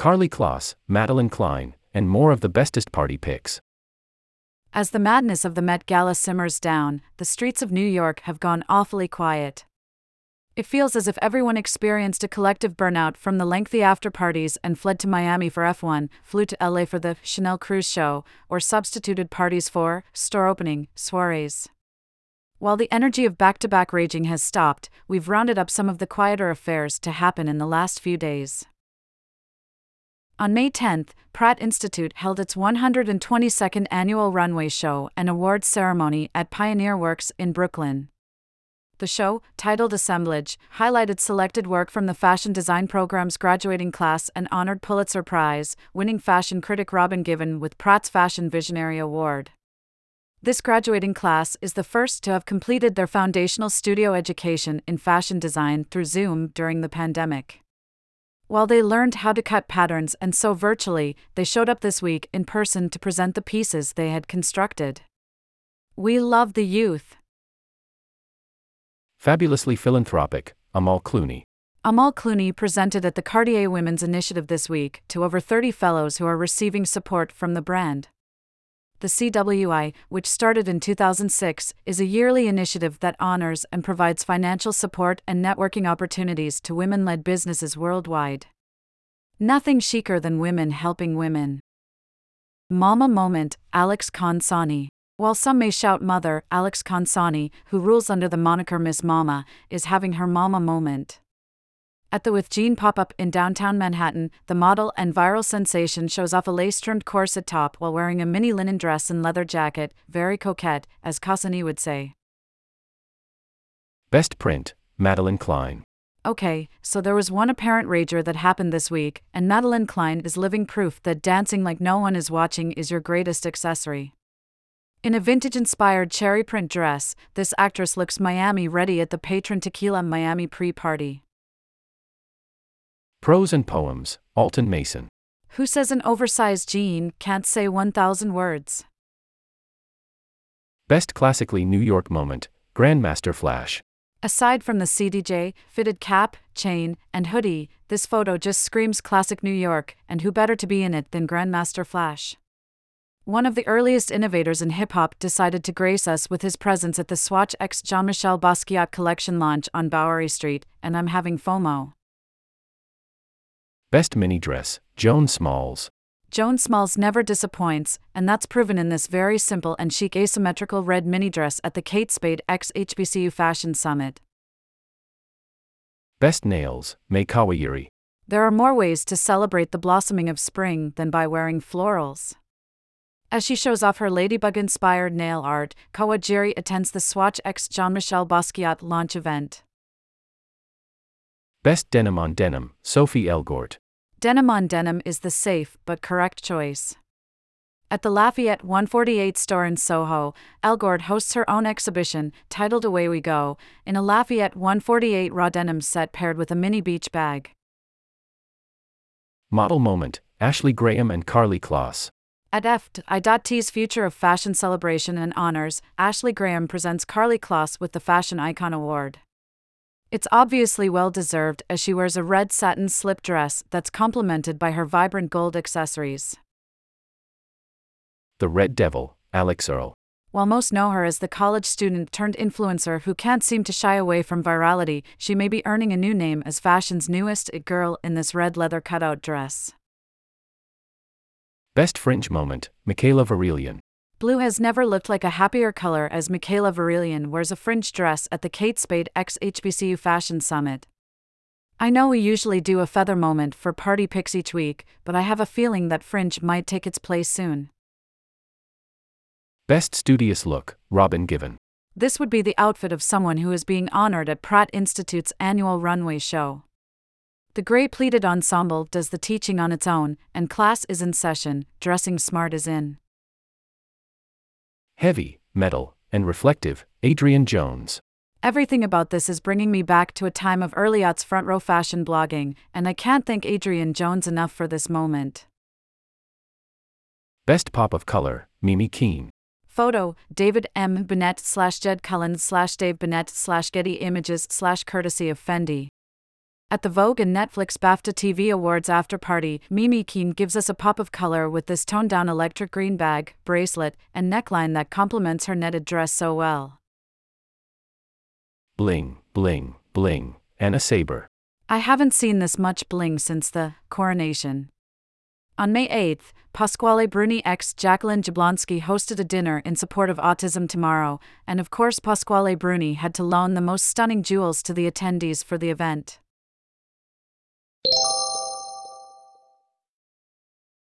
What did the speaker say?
Karlie Kloss, Madelyn Cline, and more of the bestest party pics. As the madness of the Met Gala simmers down, the streets of New York have gone awfully quiet. It feels as if everyone experienced a collective burnout from the lengthy after parties and fled to Miami for F1, flew to LA for the Chanel cruise show, or substituted parties for store opening soirees. While the energy of back to back raging has stopped, we've rounded up some of the quieter affairs to happen in the last few days. On May 10th, Pratt Institute held its 122nd annual runway show and awards ceremony at Pioneer Works in Brooklyn. The show, titled Assemblage, highlighted selected work from the fashion design program's graduating class and honored Pulitzer Prize winning fashion critic Robin Givhan with Pratt's Fashion Visionary Award. This graduating class is the first to have completed their foundational studio education in fashion design through Zoom during the pandemic. While they learned how to cut patterns and sew virtually, they showed up this week in person to present the pieces they had constructed. We love the youth. Fabulously philanthropic, Amal Clooney. Amal Clooney presented at the Cartier Women's Initiative this week to over 30 fellows who are receiving support from the brand. The CWI, which started in 2006, is a yearly initiative that honors and provides financial support and networking opportunities to women led businesses worldwide. Nothing chicer than women helping women. Mama Moment, Alex Consani. While some may shout mother, Alex Consani, who rules under the moniker Miss Mama, is having her mama moment. At the With Jean pop up in downtown Manhattan, the model and viral sensation shows off a lace trimmed corset top while wearing a mini linen dress and leather jacket, very coquette, as Consani would say. Best print, Madelyn Cline. Okay, so there was one apparent rager that happened this week, and Madelyn Cline is living proof that dancing like no one is watching is your greatest accessory. In a vintage inspired cherry print dress, this actress looks Miami ready at the Patron Tequila Miami pre party. Prose and Poems, Alton Mason. Who says an oversized jean can't say 1,000 words? Best Classically New York Moment, Grandmaster Flash. Aside from the CDJ, fitted cap, chain, and hoodie, this photo just screams classic New York, and who better to be in it than Grandmaster Flash? One of the earliest innovators in hip hop decided to grace us with his presence at the Swatch X Jean Michel Basquiat collection launch on Bowery Street, and I'm having FOMO. Best Mini Dress, Joan Smalls. Joan Smalls never disappoints, and that's proven in this very simple and chic asymmetrical red mini dress at the Kate Spade X HBCU Fashion Summit. Best Nails, Mai Kawajiri. There are more ways to celebrate the blossoming of spring than by wearing florals. As she shows off her ladybug inspired nail art, Kawajiri attends the Swatch X Jean Michel Basquiat launch event. Best Denim on Denim, Sophie Elgort. Denim on denim is the safe but correct choice. At the Lafayette 148 store in Soho, Elgort hosts her own exhibition, titled Away We Go, in a Lafayette 148 raw denim set paired with a mini beach bag. Model Moment, Ashley Graham and Karlie Kloss. At FIT's Future of Fashion Celebration and Honors, Ashley Graham presents Karlie Kloss with the Fashion Icon Award. It's obviously well deserved as she wears a red satin slip dress that's complemented by her vibrant gold accessories. The Red Devil, Alex Earle. While most know her as the college student turned influencer who can't seem to shy away from virality, she may be earning a new name as fashion's newest girl in this red leather cutout dress. Best Fringe Moment, Michaela Varillion. Blue has never looked like a happier color as Michaela Varillion wears a fringe dress at the Kate Spade X HBCU Fashion Summit. I know we usually do a feather moment for party pics each week, but I have a feeling that fringe might take its place soon. Best Studious Look, Robin Givhan. This would be the outfit of someone who is being honored at Pratt Institute's annual runway show. The gray pleated ensemble does the teaching on its own, and class is in session, dressing smart is in. Heavy, metal, and reflective, Adrian Jones. Everything about this is bringing me back to a time of early aughts front row fashion blogging, and I can't thank Adrian Jones enough for this moment. Best Pop of Color, Mimi Keene. Photo, David M. Bennett slash Jed Cullen slash Dave Bennett slash Getty Images slash courtesy of Fendi. At the Vogue and Netflix BAFTA TV Awards after party, Mimi Keene gives us a pop of color with this toned down electric green bag, bracelet, and neckline that complements her netted dress so well. Bling, bling, bling, and a saber. I haven't seen this much bling since the coronation. On May 8th, Pasquale Bruni ex Jacqueline Jablonski hosted a dinner in support of Autism Tomorrow, and of course, Pasquale Bruni had to loan the most stunning jewels to the attendees for the event.